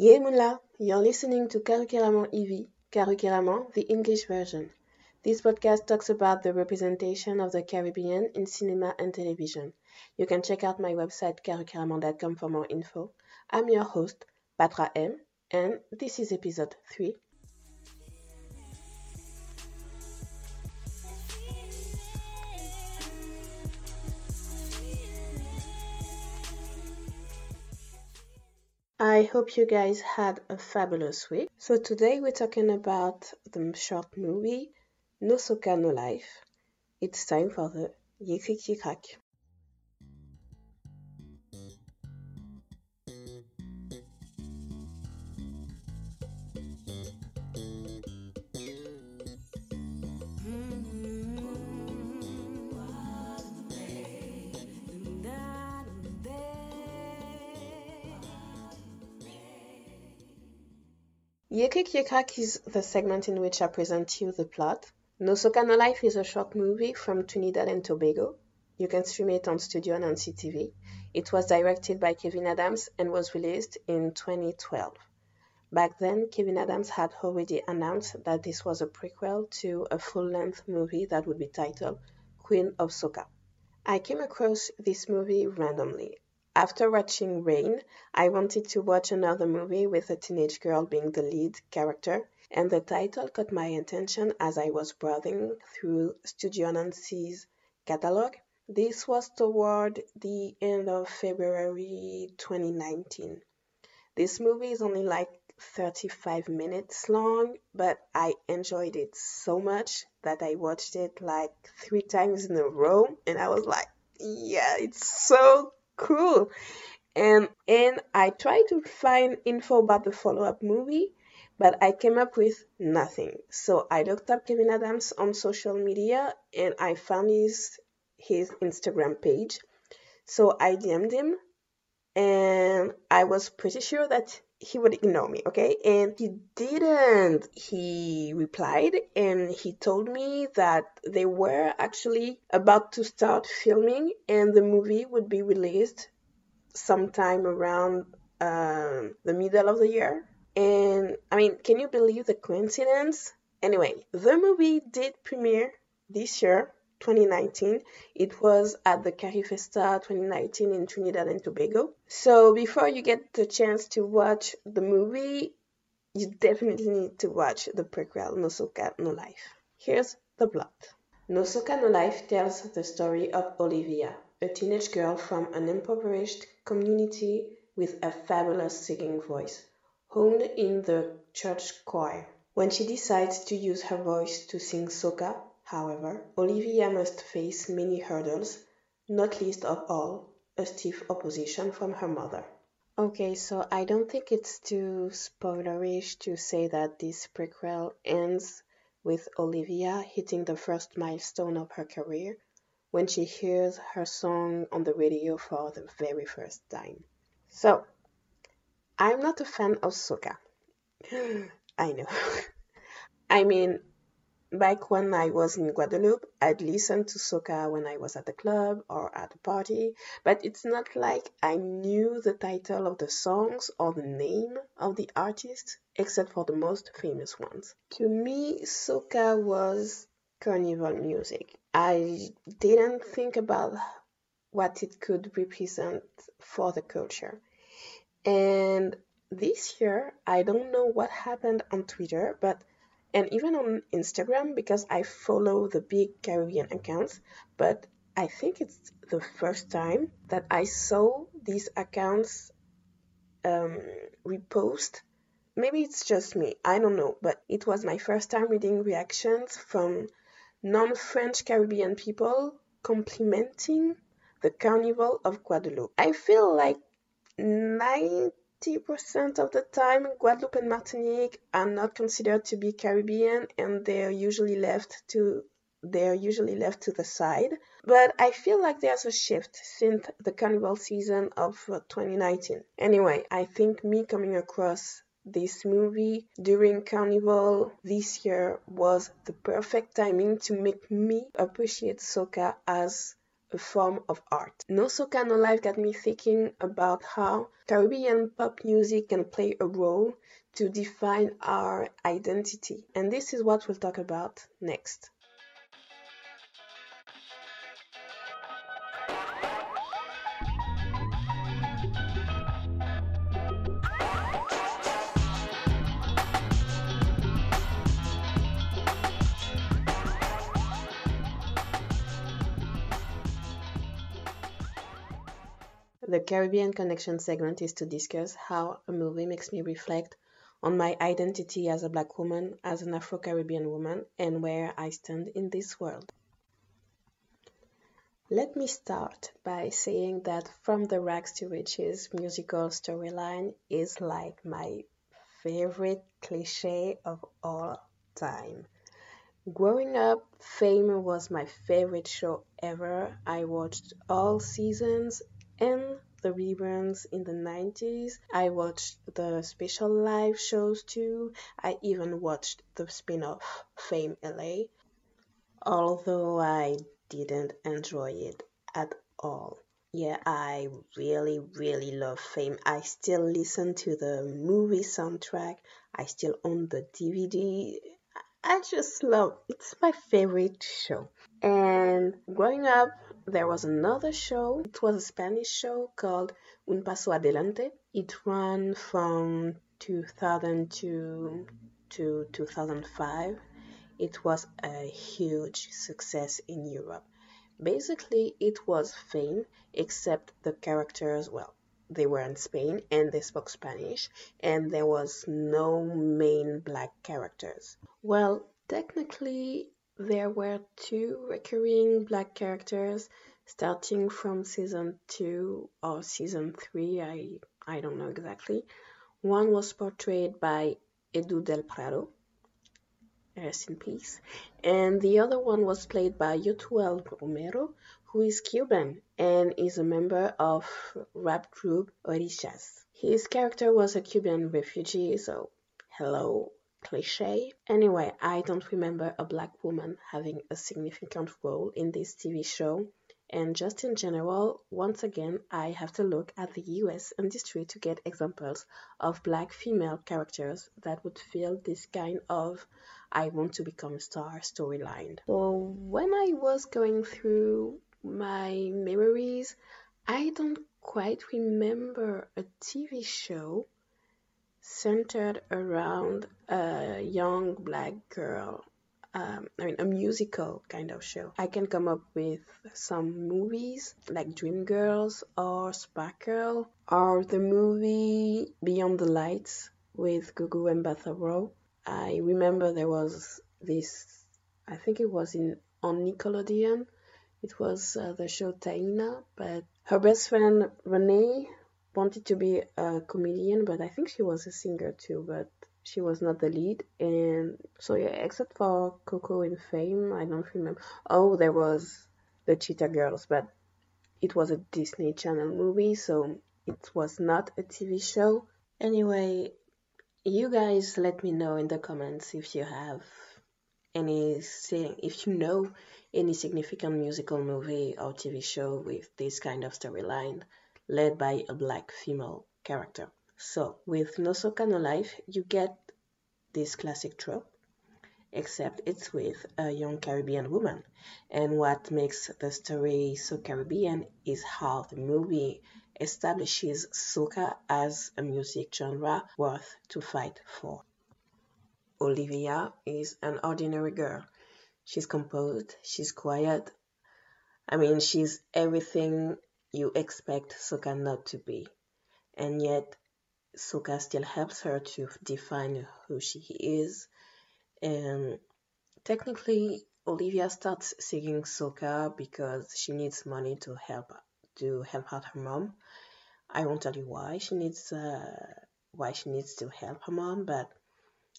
Yemula, you're listening to Karukiraman EV, Karukiraman, the English version. This podcast talks about the representation of the Caribbean in cinema and television. You can check out my website karukiraman.com for more info. I'm your host, Patra M, and this is episode 3 I hope you guys had a fabulous week. So today we're talking about the short movie No Soca No Life. It's time for the Yikrik Yekik Yekak is the segment in which I present you the plot. No Life is a short movie from Trinidad and Tobago. You can stream it on Studio and on CTV. It was directed by Kevin Adams and was released in 2012. Back then, Kevin Adams had already announced that this was a prequel to a full-length movie that would be titled Queen of Soca. I came across this movie randomly. After watching Rain, I wanted to watch another movie with a teenage girl being the lead character, and the title caught my attention as I was browsing through Studio Anansi's catalog. This was toward the end of February 2019. This movie is only like 35 minutes long, but I enjoyed it so much that I watched it like three times in a row, and I was like, yeah, it's so cool. And and I tried to find info about the follow-up movie, but I came up with nothing. So I looked up Kevin Adams on social media and I found his his Instagram page. So I DM'd him and I was pretty sure that he would ignore me, okay? And he didn't. He replied and he told me that they were actually about to start filming and the movie would be released sometime around um, the middle of the year. And I mean, can you believe the coincidence? Anyway, the movie did premiere this year 2019. It was at the Carifesta 2019 in Trinidad and Tobago. So before you get the chance to watch the movie, you definitely need to watch the prequel No Soca No Life. Here's the plot. No Soca No Life tells the story of Olivia, a teenage girl from an impoverished community with a fabulous singing voice, honed in the church choir. When she decides to use her voice to sing soca, However, Olivia must face many hurdles, not least of all, a stiff opposition from her mother. Okay, so I don't think it's too spoilerish to say that this prequel ends with Olivia hitting the first milestone of her career when she hears her song on the radio for the very first time. So, I'm not a fan of soca. I know. I mean, Back when I was in Guadeloupe, I'd listen to soca when I was at the club or at a party, but it's not like I knew the title of the songs or the name of the artist, except for the most famous ones. To me, soca was carnival music. I didn't think about what it could represent for the culture. And this year, I don't know what happened on Twitter, but and even on Instagram because I follow the big Caribbean accounts, but I think it's the first time that I saw these accounts um, repost. Maybe it's just me, I don't know, but it was my first time reading reactions from non French Caribbean people complimenting the Carnival of Guadeloupe. I feel like 90 percent of the time, Guadeloupe and Martinique are not considered to be Caribbean and they're usually left to they're usually left to the side. But I feel like there's a shift since the carnival season of uh, 2019. Anyway, I think me coming across this movie during carnival this year was the perfect timing to make me appreciate soca as a form of art. No Soca No Life got me thinking about how Caribbean pop music can play a role to define our identity. And this is what we'll talk about next. The Caribbean Connection segment is to discuss how a movie makes me reflect on my identity as a black woman, as an Afro Caribbean woman, and where I stand in this world. Let me start by saying that From the Rags to Riches musical storyline is like my favorite cliche of all time. Growing up, Fame was my favorite show ever. I watched all seasons and the reruns in the 90s. I watched the special live shows too. I even watched the spin off Fame LA, although I didn't enjoy it at all. Yeah, I really, really love Fame. I still listen to the movie soundtrack. I still own the DVD. I just love it's my favorite show. And growing up, there was another show. It was a Spanish show called Un Paso Adelante. It ran from 2002 to 2005. It was a huge success in Europe. Basically, it was fame, except the characters, well, they were in Spain and they spoke Spanish, and there was no main black characters. Well, technically, there were two recurring black characters starting from season 2 or season 3, I, I don't know exactly. One was portrayed by Edu del Prado, rest in peace, and the other one was played by Yotuel Romero, who is Cuban and is a member of rap group Orishas. His character was a Cuban refugee, so hello, cliche. Anyway, I don't remember a black woman having a significant role in this TV show. And just in general, once again, I have to look at the US industry to get examples of black female characters that would fill this kind of I want to become a star storyline. So when I was going through my memories, I don't quite remember a TV show centered around a young black girl. Um, I mean, a musical kind of show. I can come up with some movies like Dreamgirls or Sparkle or the movie Beyond the Lights with Gugu Mbatha-Raw. I remember there was this, I think it was in on Nickelodeon. It was uh, the show Taina, but her best friend Renee wanted to be a comedian, but I think she was a singer too, but she was not the lead. And so yeah, except for Coco in Fame, I don't remember. Oh, there was the Cheetah Girls, but it was a Disney Channel movie, so it was not a TV show. Anyway, you guys let me know in the comments if you have any if you know any significant musical movie or TV show with this kind of storyline led by a black female character. So with No Life, you get this classic trope, except it's with a young Caribbean woman. And what makes the story so Caribbean is how the movie establishes soca as a music genre worth to fight for. Olivia is an ordinary girl. She's composed, she's quiet. I mean, she's everything you expect Soca not to be. And yet, Soca still helps her to define who she is. And technically, Olivia starts singing Soca because she needs money to help to help out her mom. I won't tell you why she needs uh, why she needs to help her mom, but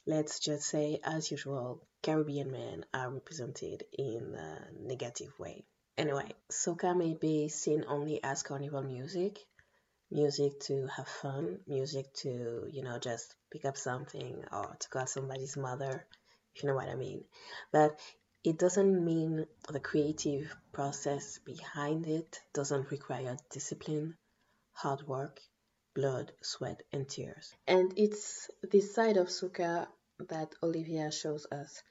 let's just say, as usual, Caribbean men are represented in a negative way. Anyway, soca may be seen only as carnival music, music to have fun, music to, you know, just pick up something or to call somebody's mother, if you know what I mean. But It doesn't mean the creative process behind it doesn't require discipline, hard work, blood, sweat, and tears. And it's this side of soca that Olivia shows us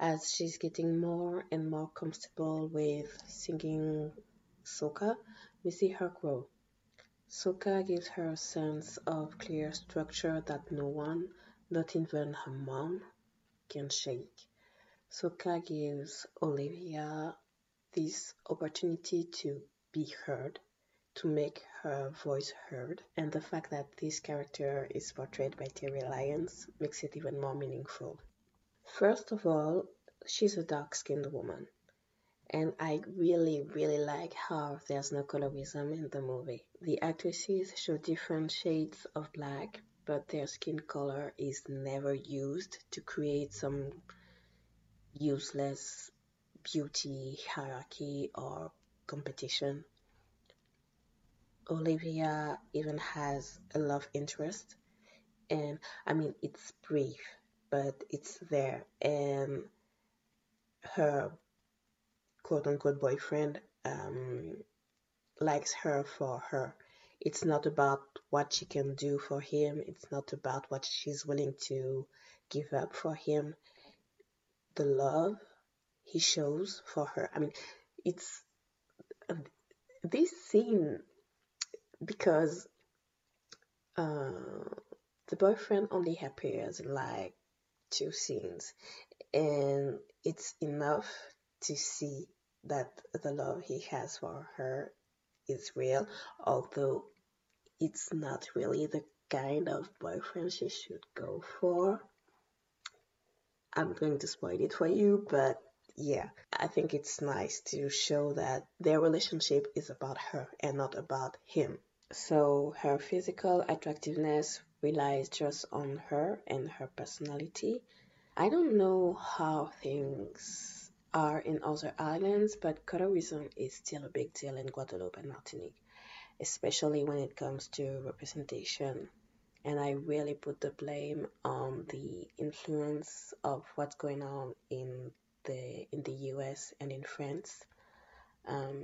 as she's getting more and more comfortable with singing soca, we see her grow. Soca gives her a sense of clear structure that no one, not even her mom, can shake. Soca gives Olivia this opportunity to be heard, to make her voice heard, and the fact that this character is portrayed by Terry Lyons makes it even more meaningful. First of all, she's a dark skinned woman. And I really, really like how there's no colorism in the movie. The actresses show different shades of black, but their skin color is never used to create some useless beauty hierarchy or competition. Olivia even has a love interest, and I mean, it's brief, but it's there. And her quote unquote boyfriend um, likes her for her. It's not about what she can do for him, it's not about what she's willing to give up for him. The love he shows for her. I mean, it's uh, this scene because uh, the boyfriend only appears like two scenes and it's enough to see that the love he has for her is real, although it's not really the kind of boyfriend she should go for. I'm going to spoil it for you, but yeah, I think it's nice to show that their relationship is about her and not about him. So her physical attractiveness relies just on her and her personality I don't know how things are in other islands, but colorism is still a big deal in Guadeloupe and Martinique, especially when it comes to representation. And I really put the blame on the influence of what's going on in the in the US and in France. Um,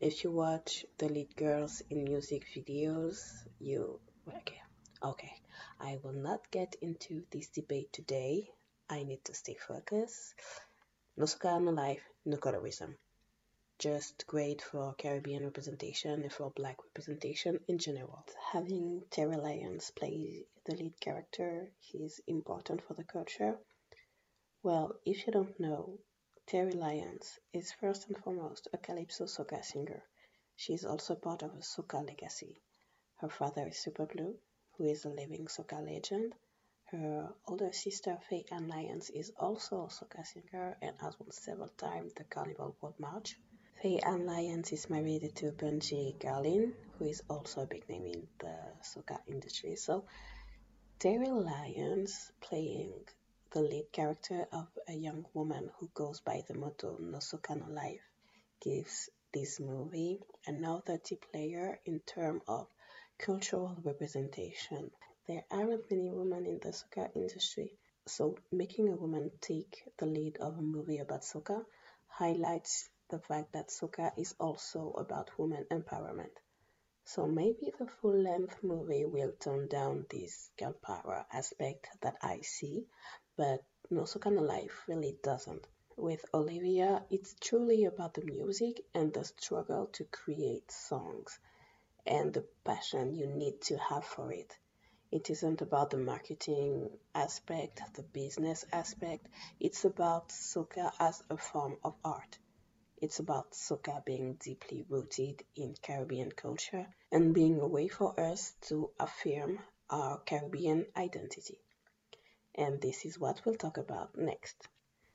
if you watch the lead girls in music videos, you okay, okay. I will not get into this debate today. I need to stay focused. No Soca no life, no colorism. Just great for Caribbean representation and for black representation in general. Having Terry Lyons play the lead character is important for the culture. Well, if you don't know, Terry Lyons is first and foremost a calypso soca singer. She is also part of a soca legacy. Her father is Super Blue, who is a living soca legend. Her older sister, Faye Ann Lyons, is also a soca singer and has won several times the Carnival Road March. Faye Ann Lyons is married to Bunji Garlin, who is also a big name in the soca industry. So, Terry Lyons playing the lead character of a young woman who goes by the motto No Soca No Life gives this movie another deep layer in terms of cultural representation. There aren't many women in the soca industry, so making a woman take the lead of a movie about soca highlights the fact that soca is also about women empowerment. So maybe the full length movie will tone down this girl power aspect that I see, but No Soca No Life really doesn't. With Olivia, it's truly about the music and the struggle to create songs and the passion you need to have for it. It isn't about the marketing aspect, the business aspect. It's about soca as a form of art. It's about soca being deeply rooted in Caribbean culture and being a way for us to affirm our Caribbean identity. And this is what we'll talk about next.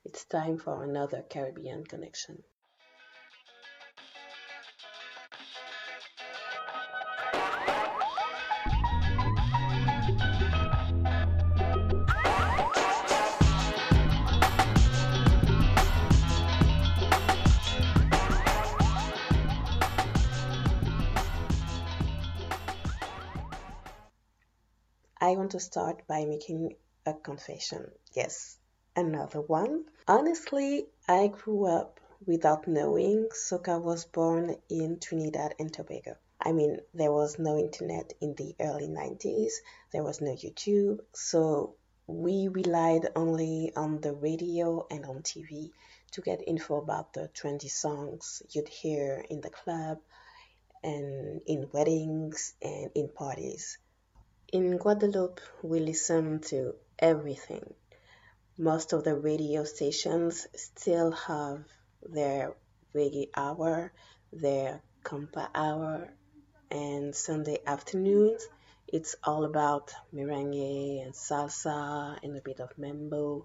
It's time for another Caribbean connection. I want to start by making a confession. Yes, another one. Honestly, I grew up without knowing Soca was born in Trinidad and Tobago. I mean, there was no internet in the early 90s, there was no YouTube, so we relied only on the radio and on TV to get info about the trendy songs you'd hear in the club and in weddings and in parties. In Guadeloupe, we listen to everything. Most of the radio stations still have their reggae hour, their compa hour, and Sunday afternoons it's all about merengue and salsa and a bit of mambo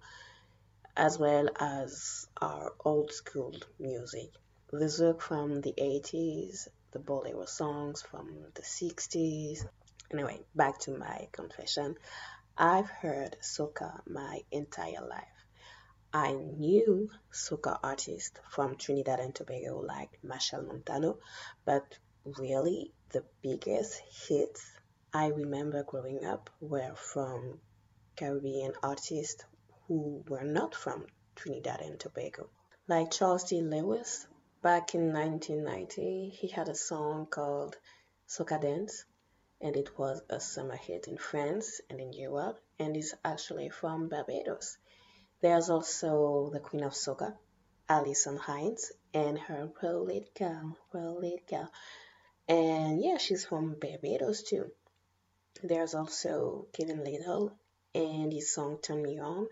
as well as our old school music. The zouk from the 80s, the bolero songs from the 60s. Anyway, back to my confession. I've heard soca my entire life. I knew soca artists from Trinidad and Tobago like Machel Montano, but really the biggest hits I remember growing up were from Caribbean artists who were not from Trinidad and Tobago. Like Charles D. Lewis, back in 1990, he had a song called Soca Dance, and it was a summer hit in France and in Europe, and is actually from Barbados. There's also the Queen of Soca, Alison Hinds, and her Roll It Girl, Roll It Girl. And yeah, she's from Barbados too. There's also Kevin Lyttle and his song Turn Me On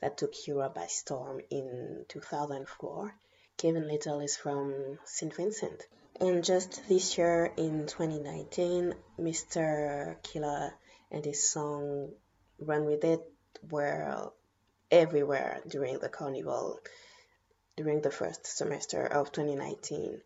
that took Europe by storm in 2004. Kevin Lyttle is from St. Vincent. And just this year in 2019, Mr. Killer and his song Run With It were everywhere during the carnival during the first semester of 2019.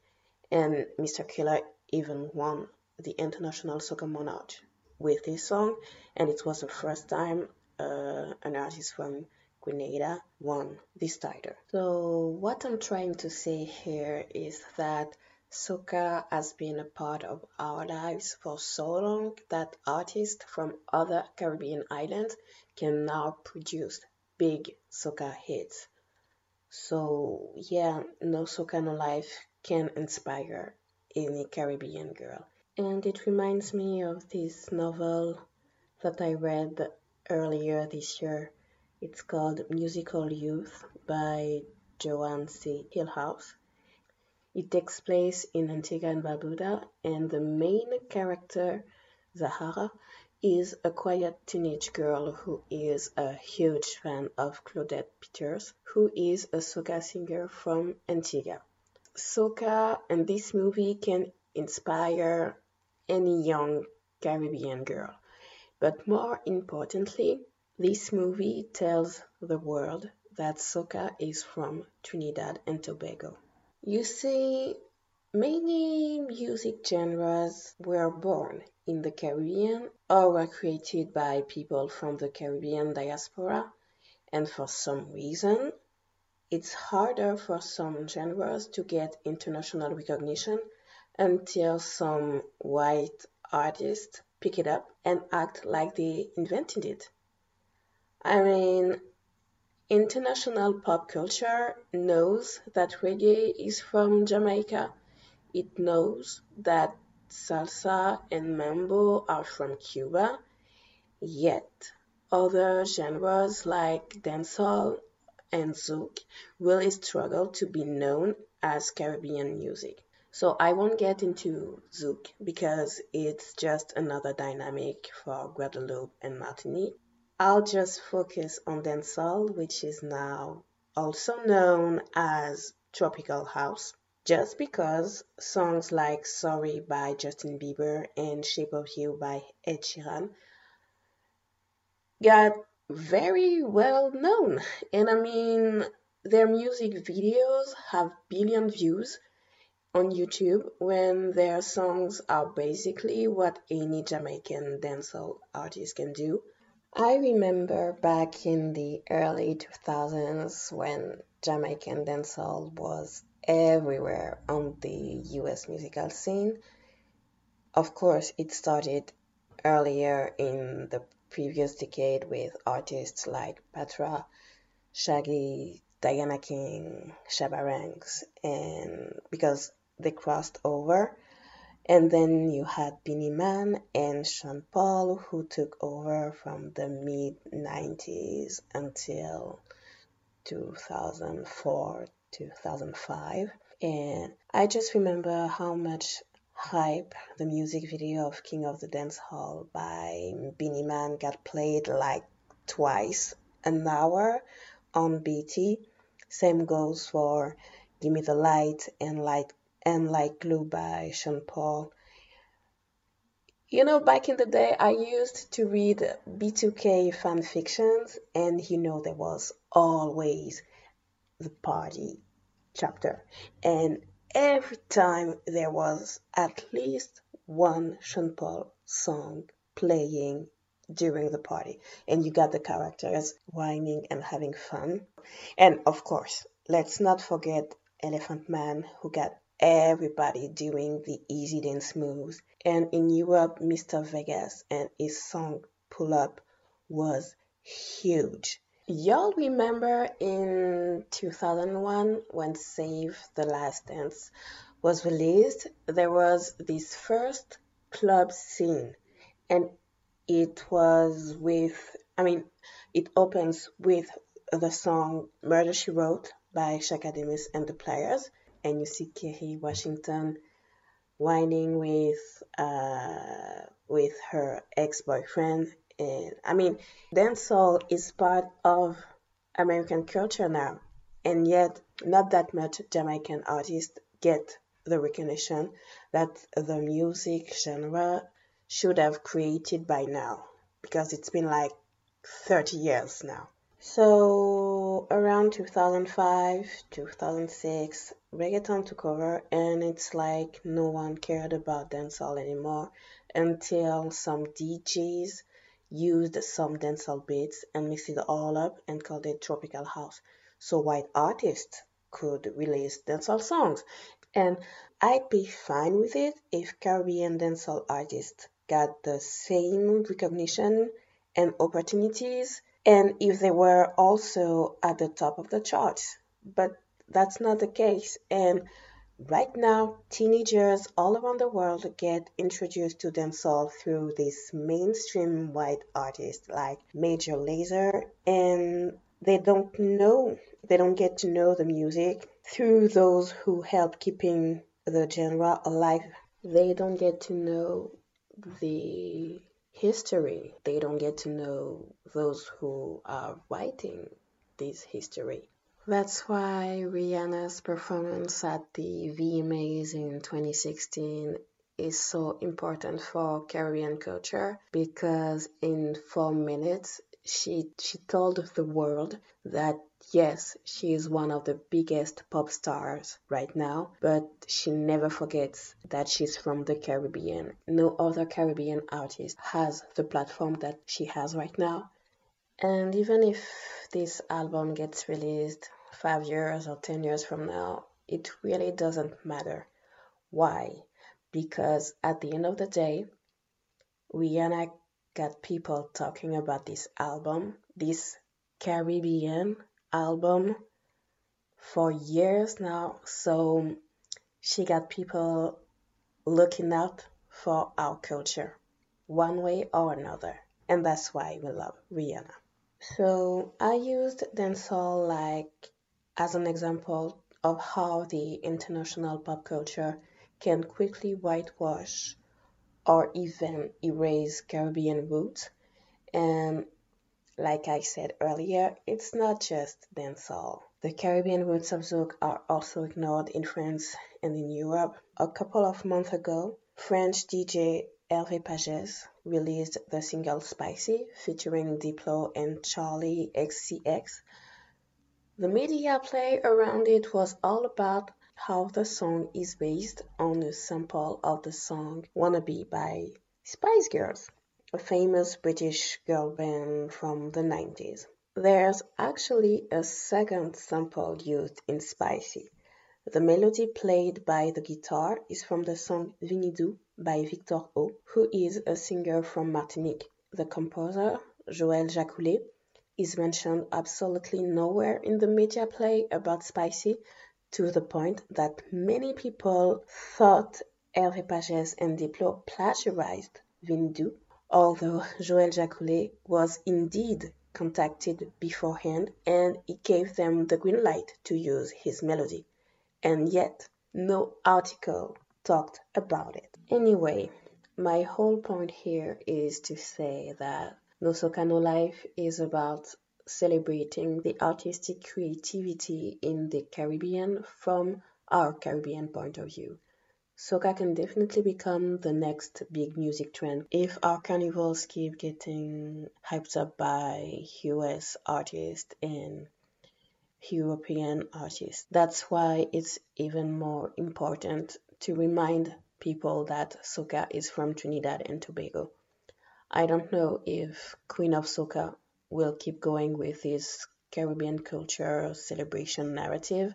And Mr. Killer even won the International Soca Monarch with this song, and it was the first time uh, an artist from Grenada won this title. So, what I'm trying to say here is that soca has been a part of our lives for so long that artists from other Caribbean islands can now produce big soca hits. So, yeah, no soca no life can inspire any Caribbean girl and it reminds me of this novel that I read earlier this year. It's called Musical Youth by Joanne C. Hillhouse. It takes place in Antigua and Barbuda, and the main character, Zahara, is a quiet teenage girl who is a huge fan of Claudette Peters, who is a soca singer from Antigua. Soca and this movie can inspire any young Caribbean girl. But more importantly, this movie tells the world that soca is from Trinidad and Tobago. You see, many music genres were born in the Caribbean or were created by people from the Caribbean diaspora, and for some reason, it's harder for some genres to get international recognition until some white artists pick it up and act like they invented it. I mean, international pop culture knows that reggae is from Jamaica. It knows that salsa and mambo are from Cuba. Yet, other genres like dancehall and zouk really struggle to be known as Caribbean music. So I won't get into Zouk because it's just another dynamic for Guadeloupe and Martinique. I'll just focus on dancehall, which is now also known as tropical house, just because songs like Sorry by Justin Bieber and Shape of You by Ed Sheeran got very well known. And I mean, their music videos have billion views on YouTube when their songs are basically what any Jamaican dancehall artist can do. I remember back in the early 2000s when Jamaican dancehall was everywhere on the US musical scene. Of course, it started earlier in the previous decade with artists like Patra, Shaggy, Diana King, Shabba Ranks, and because they crossed over. And then you had Beenie Man and Sean Paul, who took over from the mid 90s until 2004, 2005. And I just remember how much hype the music video of King of the Dance Hall by Beenie Man got played like twice an hour on BT. Same goes for Give Me the Light and Light and Like Glue by Sean Paul. You know, back in the day, I used to read B2K fan fictions, and you know, there was always the party chapter. And every time there was at least one Sean Paul song playing during the party, and you got the characters whining and having fun. And of course, let's not forget Elephant Man, who got everybody doing the easy dance moves. And in Europe, Mr. Vegas and his song Pull Up was huge. Y'all remember in 2001 when Save the Last Dance was released, there was this first club scene, and it was with, I mean, it opens with the song Murder She Wrote by Chaka Demus and the Pliers and you see Kerry Washington whining with uh, with her ex-boyfriend and I mean dancehall is part of American culture now and yet not that much Jamaican artists get the recognition that the music genre should have created by now because it's been like 30 years now. So around 2005, 2006, reggaeton took over and it's like no one cared about dancehall anymore until some DJs used some dancehall beats and mixed it all up and called it tropical house. So white artists could release dancehall songs. And I'd be fine with it if Caribbean dancehall artists got the same recognition and opportunities and if they were also at the top of the charts. But that's not the case. And right now, teenagers all around the world get introduced to themselves through these mainstream white artists like Major Lazer, and they don't know, they don't get to know the music through those who help keeping the genre alive. They don't get to know the history. They don't get to know those who are writing this history. That's why Rihanna's performance at the VMAs in 2016 is so important for Caribbean culture because in four minutes she she told the world that yes, she is one of the biggest pop stars right now, but she never forgets that she's from the Caribbean. No other Caribbean artist has the platform that she has right now. And even if this album gets released five years or ten years from now, it really doesn't matter. Why? Because at the end of the day, Rihanna got people talking about this album, this Caribbean album for years now. So she got people looking out for our culture one way or another. And that's why we love Rihanna. So I used dancehall like as an example of how the international pop culture can quickly whitewash or even erase Caribbean roots. And like I said earlier, it's not just dancehall. The Caribbean roots of Zouk are also ignored in France and in Europe. A couple of months ago, French DJ Hervé Pagez released the single Spicy featuring Diplo and Charli XCX. The media play around it was all about how the song is based on a sample of the song Wannabe by Spice Girls a famous British girl band from the 90s. There's actually a second sample used in Spicy. The melody played by the guitar is from the song Vinidou by Victor O, who is a singer from Martinique. The composer, Joël Jacoulet, is mentioned absolutely nowhere in the media play about Spicy, to the point that many people thought Hervé Pagez and Diplo plagiarized Windu, although Joël Jacoulet was indeed contacted beforehand and he gave them the green light to use his melody. And yet, no article talked about it. Anyway, my whole point here is to say that No Soca No Life is about celebrating the artistic creativity in the Caribbean from our Caribbean point of view. Soca can definitely become the next big music trend if our carnivals keep getting hyped up by US artists and European artists. That's why it's even more important to remind people that soca is from Trinidad and Tobago. I don't know if Queen of Soca will keep going with this Caribbean culture celebration narrative,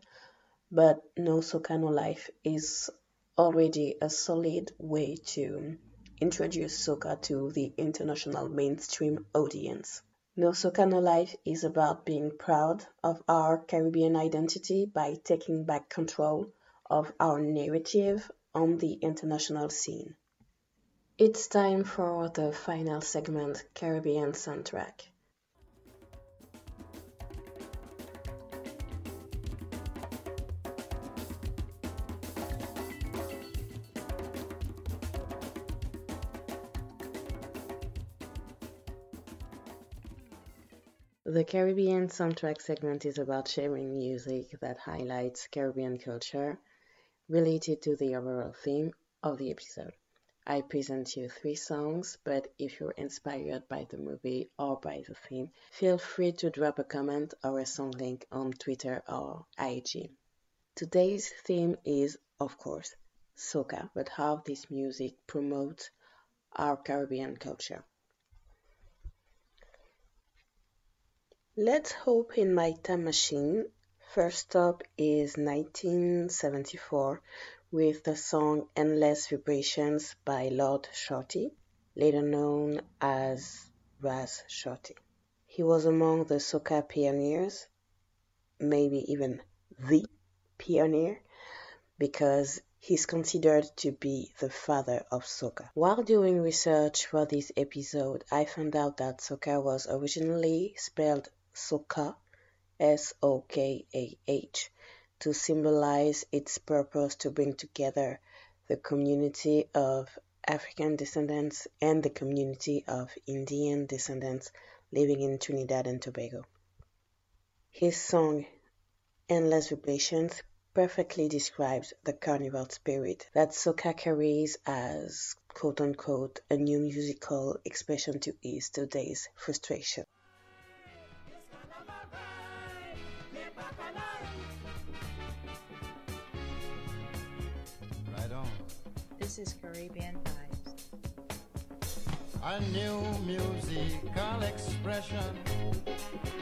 but No Soca No Life is already a solid way to introduce soca to the international mainstream audience. No Soca No Life is about being proud of our Caribbean identity by taking back control of our narrative on the international scene. It's time for the final segment Caribbean soundtrack. The Caribbean soundtrack segment is about sharing music that highlights Caribbean culture related to the overall theme of the episode. I present you three songs, but if you're inspired by the movie or by the theme, feel free to drop a comment or a song link on Twitter or IG. Today's theme is, of course, soca, but how this music promotes our Caribbean culture. Let's hope in my time machine First stop is 1974 with the song Endless Vibrations by Lord Shorty, later known as Ras Shorty. He was among the soca pioneers, maybe even the pioneer, because he's considered to be the father of soca. While doing research for this episode, I found out that soca was originally spelled sokah S-O-K-A-H, to symbolize its purpose to bring together the community of African descendants and the community of Indian descendants living in Trinidad and Tobago. His song, Endless Vibrations, perfectly describes the carnival spirit that soca carries as quote unquote a new musical expression to ease today's frustration. This is Caribbean Vibes. A new musical expression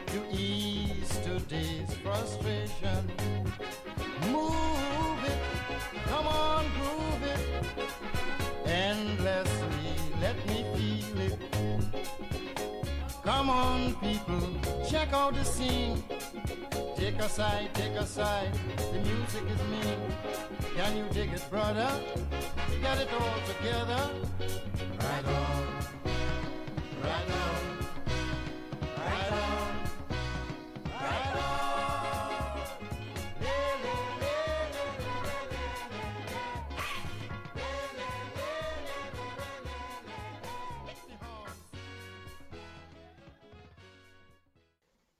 to ease today's frustration. Move it, come on, groove it, endlessly, let me feel it. Come on, people, check out the scene. Take a side, take a side, the music is mean. Can you dig it, brother? We got it all together. Right on, right on.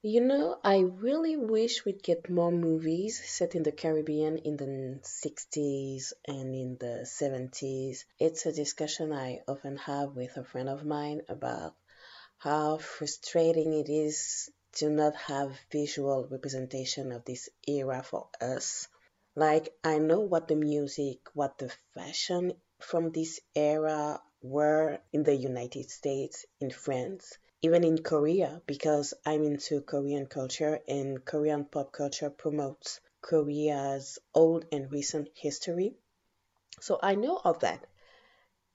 You know, I really wish we'd get more movies set in the Caribbean in the 60s and in the 70s. It's a discussion I often have with a friend of mine about how frustrating it is to not have visual representation of this era for us. Like, I know what the music, what the fashion from this era were in the United States, in France even in Korea because I'm into Korean culture and Korean pop culture promotes Korea's old and recent history. So I know of that.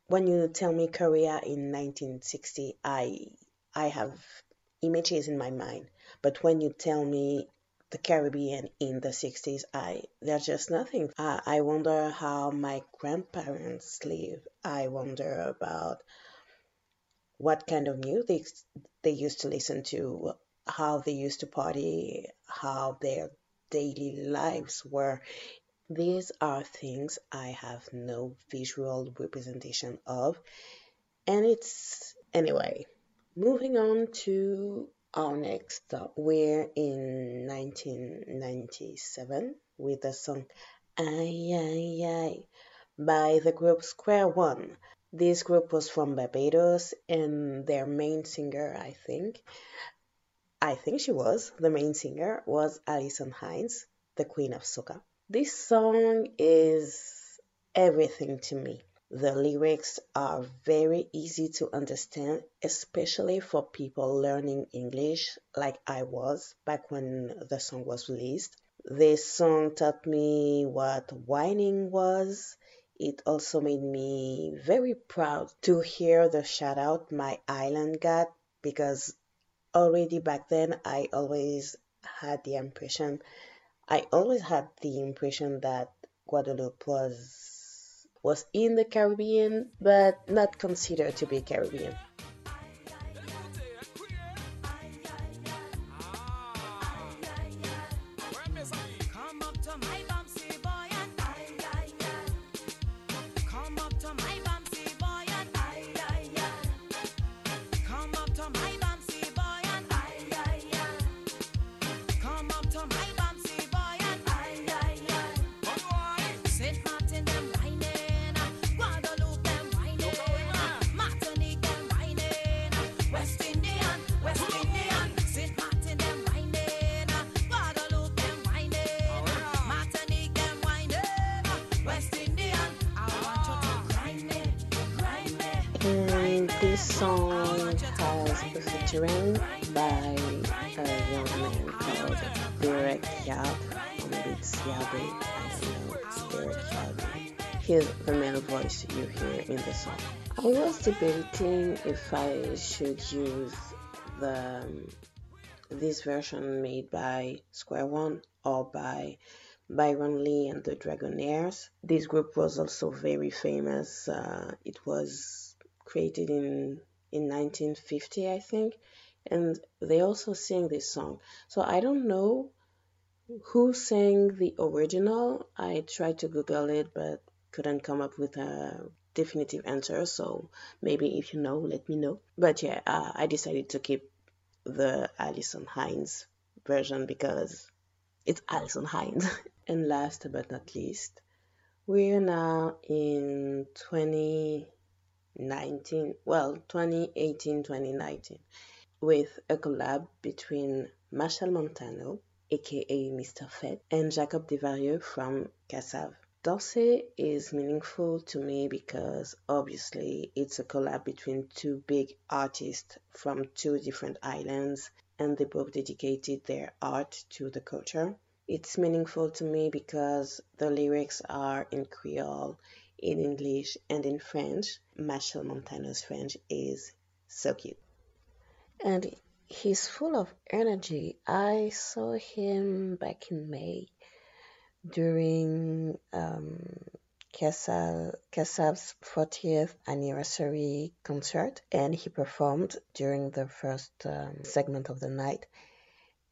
When you tell me Korea in 1960, I I have images in my mind. But when you tell me the Caribbean in the 60s, I there's just nothing. I, I wonder how my grandparents live. I wonder about what kind of music they used to listen to, how they used to party, how their daily lives were. These are things I have no visual representation of. And it's, anyway, moving on to our next stop. We're in 1997 with the song Ay Ay Ay by the group Square One. This group was from Barbados and their main singer, I think, I think she was, the main singer was Alison Hinds, the queen of soca. This song is everything to me. The lyrics are very easy to understand, especially for people learning English like I was back when the song was released. This song taught me what wining was. It also made me very proud to hear the shout out my island got because already back then I always had the impression I always had the impression that Guadeloupe was was in the Caribbean, but not considered to be Caribbean. You hear in the song. I was debating if I should use the um, this version made by Square One or by Byron Lee and the Dragonaires. This group was also very famous. Uh, it was created in in 1950, I think, and they also sing this song. So I don't know who sang the original. I tried to Google it, but couldn't come up with a definitive answer. So maybe if you know, let me know. But yeah, uh, I decided to keep the Alison Hinds version because it's Alison Hinds. and last but not least, we're now in 2019, well 2018 2019 with a collab between Machel Montano aka Mr. Fete and Jacob Desvarieux from Kassav. Danser is meaningful to me because obviously it's a collab between two big artists from two different islands and they both dedicated their art to the culture. It's meaningful to me because the lyrics are in Creole in English and in French. Machel Montano's French is so cute. And he's full of energy. I saw him back in May during um, Kassav's 40th anniversary concert, and he performed during the first um, segment of the night.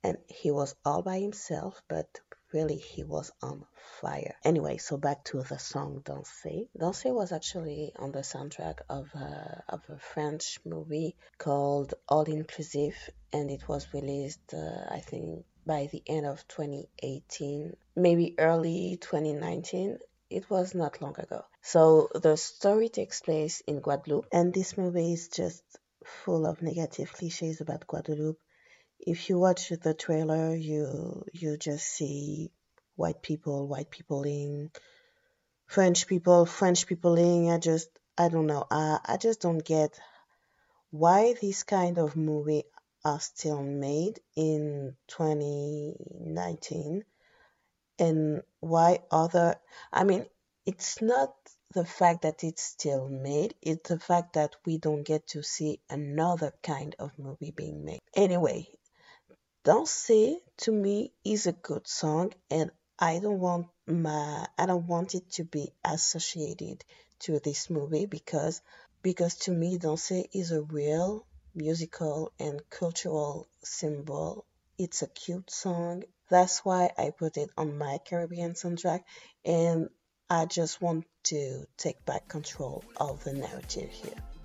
And he was all by himself, but really he was on fire. Anyway, so back to the song Danser. Danser was actually on the soundtrack of a, of a French movie called All Inclusive, and it was released, uh, I think, by the end of 2018, maybe early 2019. It was not long ago. So the story takes place in Guadeloupe, and this movie is just full of negative cliches about Guadeloupe if you watch the trailer, you you just see white people, white people in French people, French people in. I just I don't know. I I just don't get why this kind of movie are still made in 2019 and why other I mean it's not the fact that it's still made. It's the fact that we don't get to see another kind of movie being made. Anyway, Danser to me is a good song and I don't want my I don't want it to be associated to this movie because because to me Danser is a real musical and cultural symbol. It's a cute song. That's why I put it on my Caribbean soundtrack and I just want to take back control of the narrative here.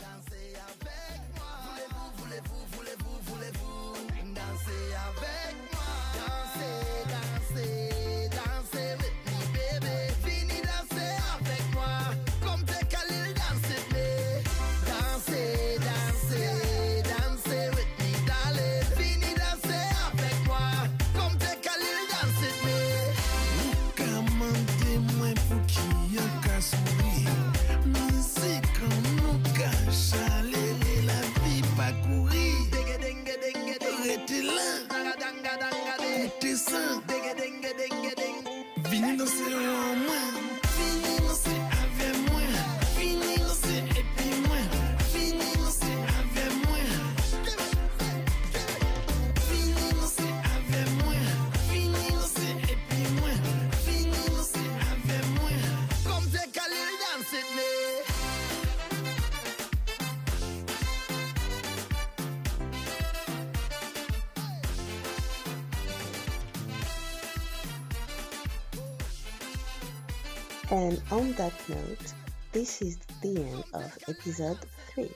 And on that note, this is the end of episode 3.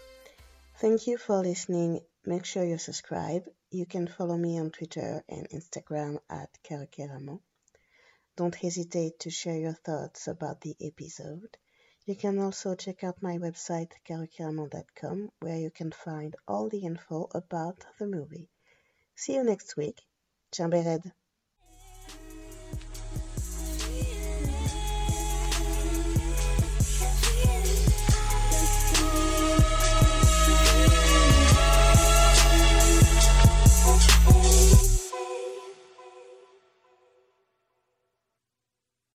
Thank you for listening. Make sure you subscribe. You can follow me on Twitter and Instagram at Karakeramo. Don't hesitate to share your thoughts about the episode. You can also check out my website karakeramo.com where you can find all the info about the movie. See you next week. Jambered.